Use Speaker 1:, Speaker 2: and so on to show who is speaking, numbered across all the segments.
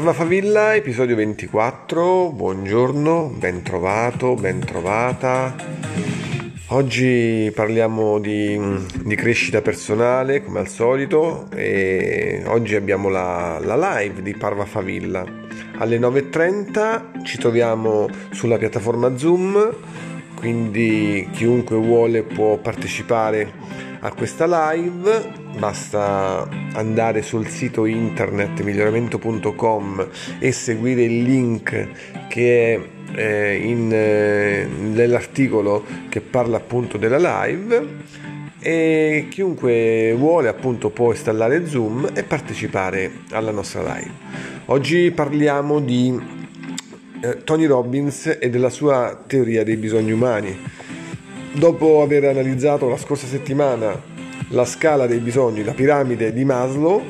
Speaker 1: Parla Favilla, episodio 24, buongiorno, ben trovato, ben. Oggi parliamo di, di, crescita personale come al solito e oggi abbiamo la, la live di Parva Favilla. Alle 9.30 ci troviamo sulla piattaforma Zoom, quindi chiunque vuole può partecipare a questa live. Basta andare sul sito internet miglioramento.com e seguire il link che è eh, in, eh, nell'articolo che parla appunto della live. E chiunque vuole appunto può installare Zoom e partecipare alla nostra live. Oggi parliamo di eh, Tony Robbins e della sua teoria dei bisogni umani Dopo aver analizzato la scorsa settimana la scala dei bisogni, la piramide di Maslow,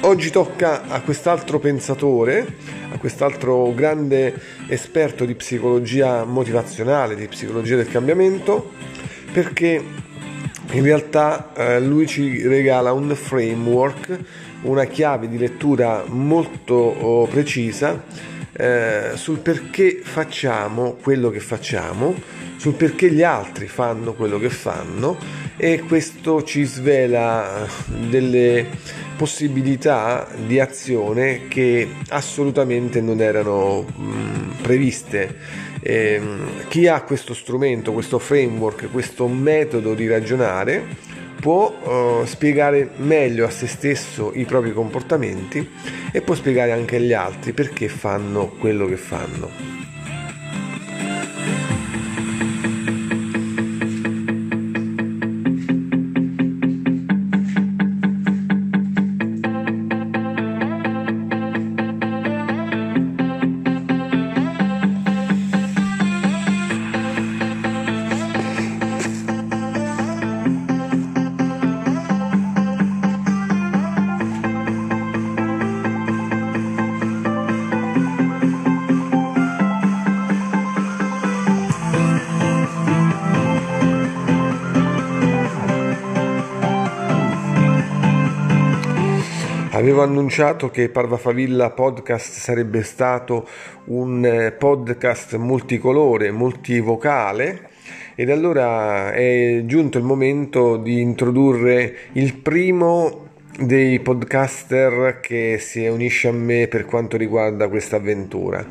Speaker 1: oggi tocca a quest'altro pensatore, a quest'altro grande esperto di psicologia motivazionale, di psicologia del cambiamento, perché in realtà eh, lui ci regala un framework, una chiave di lettura molto oh, precisa eh, sul perché facciamo quello che facciamo sul perché gli altri fanno quello che fanno e questo ci svela delle possibilità di azione che assolutamente non erano mh, previste. Eh, chi ha questo strumento, questo framework, questo metodo di ragionare può uh, spiegare meglio a se stesso i propri comportamenti e può spiegare anche agli altri perché fanno quello che fanno. Avevo annunciato che Parvafavilla Podcast sarebbe stato un eh, podcast multicolore, multivocale ed allora è giunto il momento di introdurre il primo dei podcaster che si unisce a me per quanto riguarda questa avventura.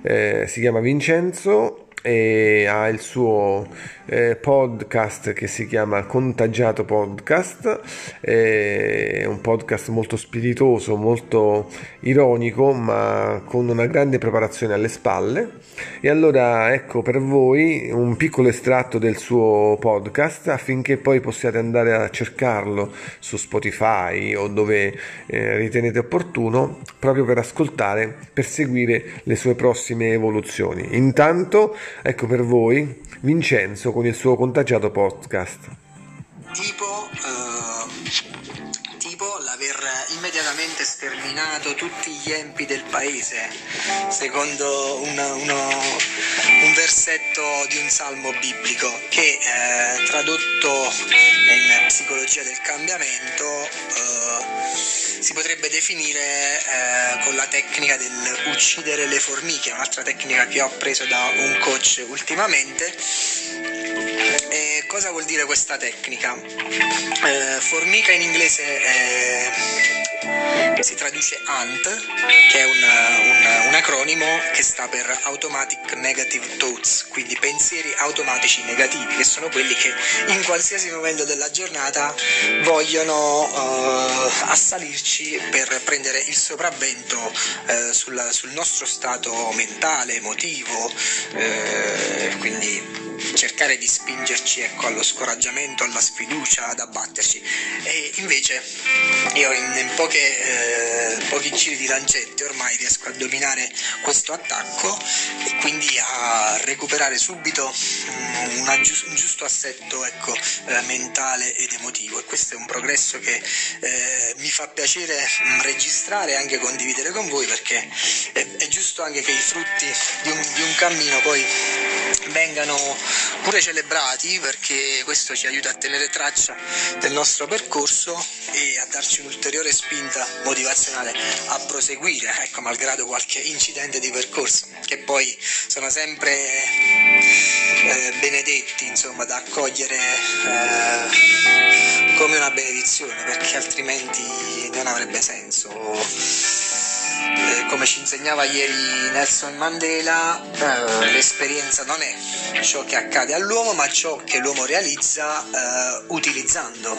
Speaker 1: Eh, si chiama Vincenzo e ha il suo eh, podcast che si chiama Contagiato Podcast, è un podcast molto spiritoso, molto ironico, ma con una grande preparazione alle spalle. E allora ecco per voi un piccolo estratto del suo podcast affinché poi possiate andare a cercarlo su Spotify o dove eh, ritenete opportuno proprio per ascoltare, per seguire le sue prossime evoluzioni. Intanto ecco per voi Vincenzo con il suo contagiato podcast.
Speaker 2: Tipo, uh, tipo l'aver immediatamente sterminato tutti gli empi del paese, secondo una, uno, un versetto di un salmo biblico che... Eh, tradotto in psicologia del cambiamento eh, si potrebbe definire eh, con la tecnica del uccidere le formiche, un'altra tecnica che ho preso da un coach ultimamente. Cosa vuol dire questa tecnica? Eh, formica in inglese è si traduce ANT, che è un, un, un, acronimo che sta per Automatic Negative Thoughts, quindi pensieri automatici negativi, che sono quelli che in qualsiasi momento della giornata vogliono uh, assalirci per prendere il sopravvento uh, sul, sul, nostro stato mentale, emotivo, quindi cercare di spingerci ecco, allo scoraggiamento, alla sfiducia, ad abbatterci. E invece io in, in poche, eh, pochi giri di lancette ormai riesco a dominare questo attacco e quindi a recuperare subito um, un giusto assetto ecco, eh, mentale ed emotivo e questo è un progresso che eh, mi fa piacere um, registrare e anche condividere con voi perché è, è giusto anche che i frutti di un, di un cammino poi vengano pure celebrati perché questo ci aiuta a tenere traccia del nostro percorso e a darci un'ulteriore spinta motivazionale a proseguire, ecco, malgrado qualche incidente di percorso, che poi sono sempre eh, benedetti, insomma, da accogliere eh, come una benedizione, perché altrimenti non avrebbe senso eh, come ci insegnava ieri Nelson Mandela, eh, l'esperienza non è ciò che accade all'uomo, ma ciò che l'uomo realizza eh, utilizzando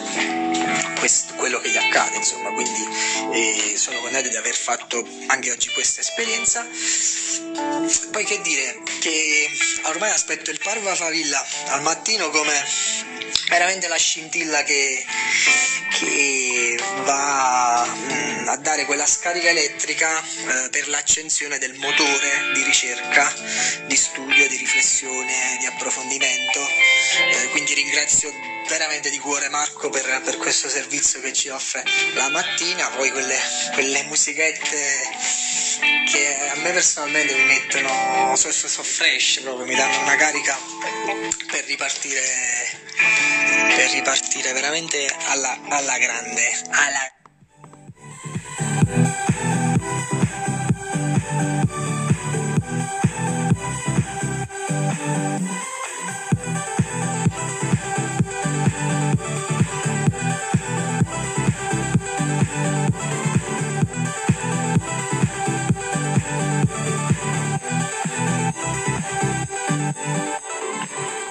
Speaker 2: questo, quello che gli accade. Insomma, quindi eh, sono contento di aver fatto anche oggi questa esperienza. Poi che dire, che ormai aspetto il Parva Favilla al mattino come veramente la scintilla che, che va mh, a dare quella scarica elettrica eh, per l'accensione del motore di ricerca, di studio, di riflessione, di approfondimento. Eh, quindi ringrazio veramente di cuore Marco per, per, questo servizio che ci offre la mattina, poi quelle, quelle musichette che a me personalmente mi mettono, so, so, so fresh proprio, mi danno una carica per ripartire per ripartire veramente alla, alla grande, alla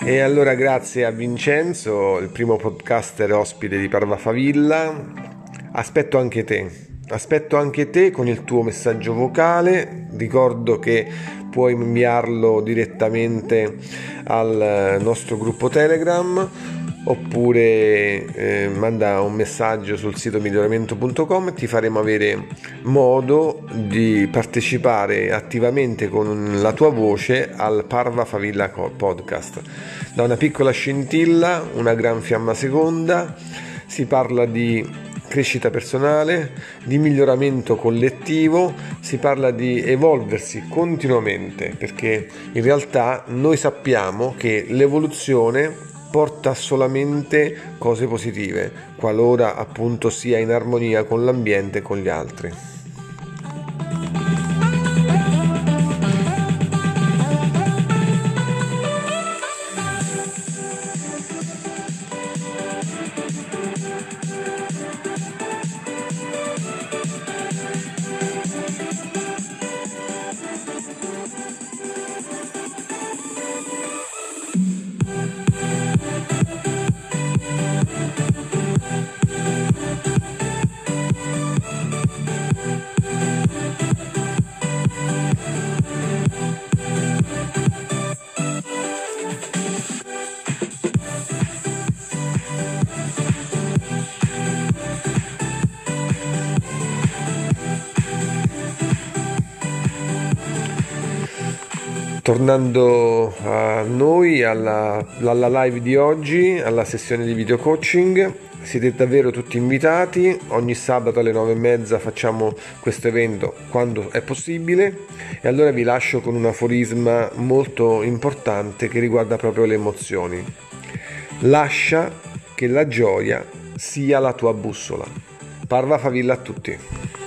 Speaker 1: E allora grazie a Vincenzo, il primo podcaster ospite di Parva Favilla. Aspetto anche te. Aspetto anche te con il tuo messaggio vocale. Ricordo che puoi inviarlo direttamente al nostro gruppo Telegram oppure eh, manda un messaggio sul sito miglioramento.com e ti faremo avere modo di partecipare attivamente con la tua voce al Parva Favilla Podcast. Da una piccola scintilla, una gran fiamma seconda, si parla di crescita personale, di miglioramento collettivo, si parla di evolversi continuamente perché in realtà noi sappiamo che l'evoluzione porta solamente cose positive, qualora appunto sia in armonia con l'ambiente e con gli altri. Tornando a noi, alla, alla, live di oggi, alla sessione di video coaching, siete davvero tutti invitati, ogni sabato alle nove e mezza facciamo questo evento quando è possibile e allora vi lascio con un aforisma molto importante che riguarda proprio le emozioni. Lascia che la gioia sia la tua bussola. Parva favilla a tutti.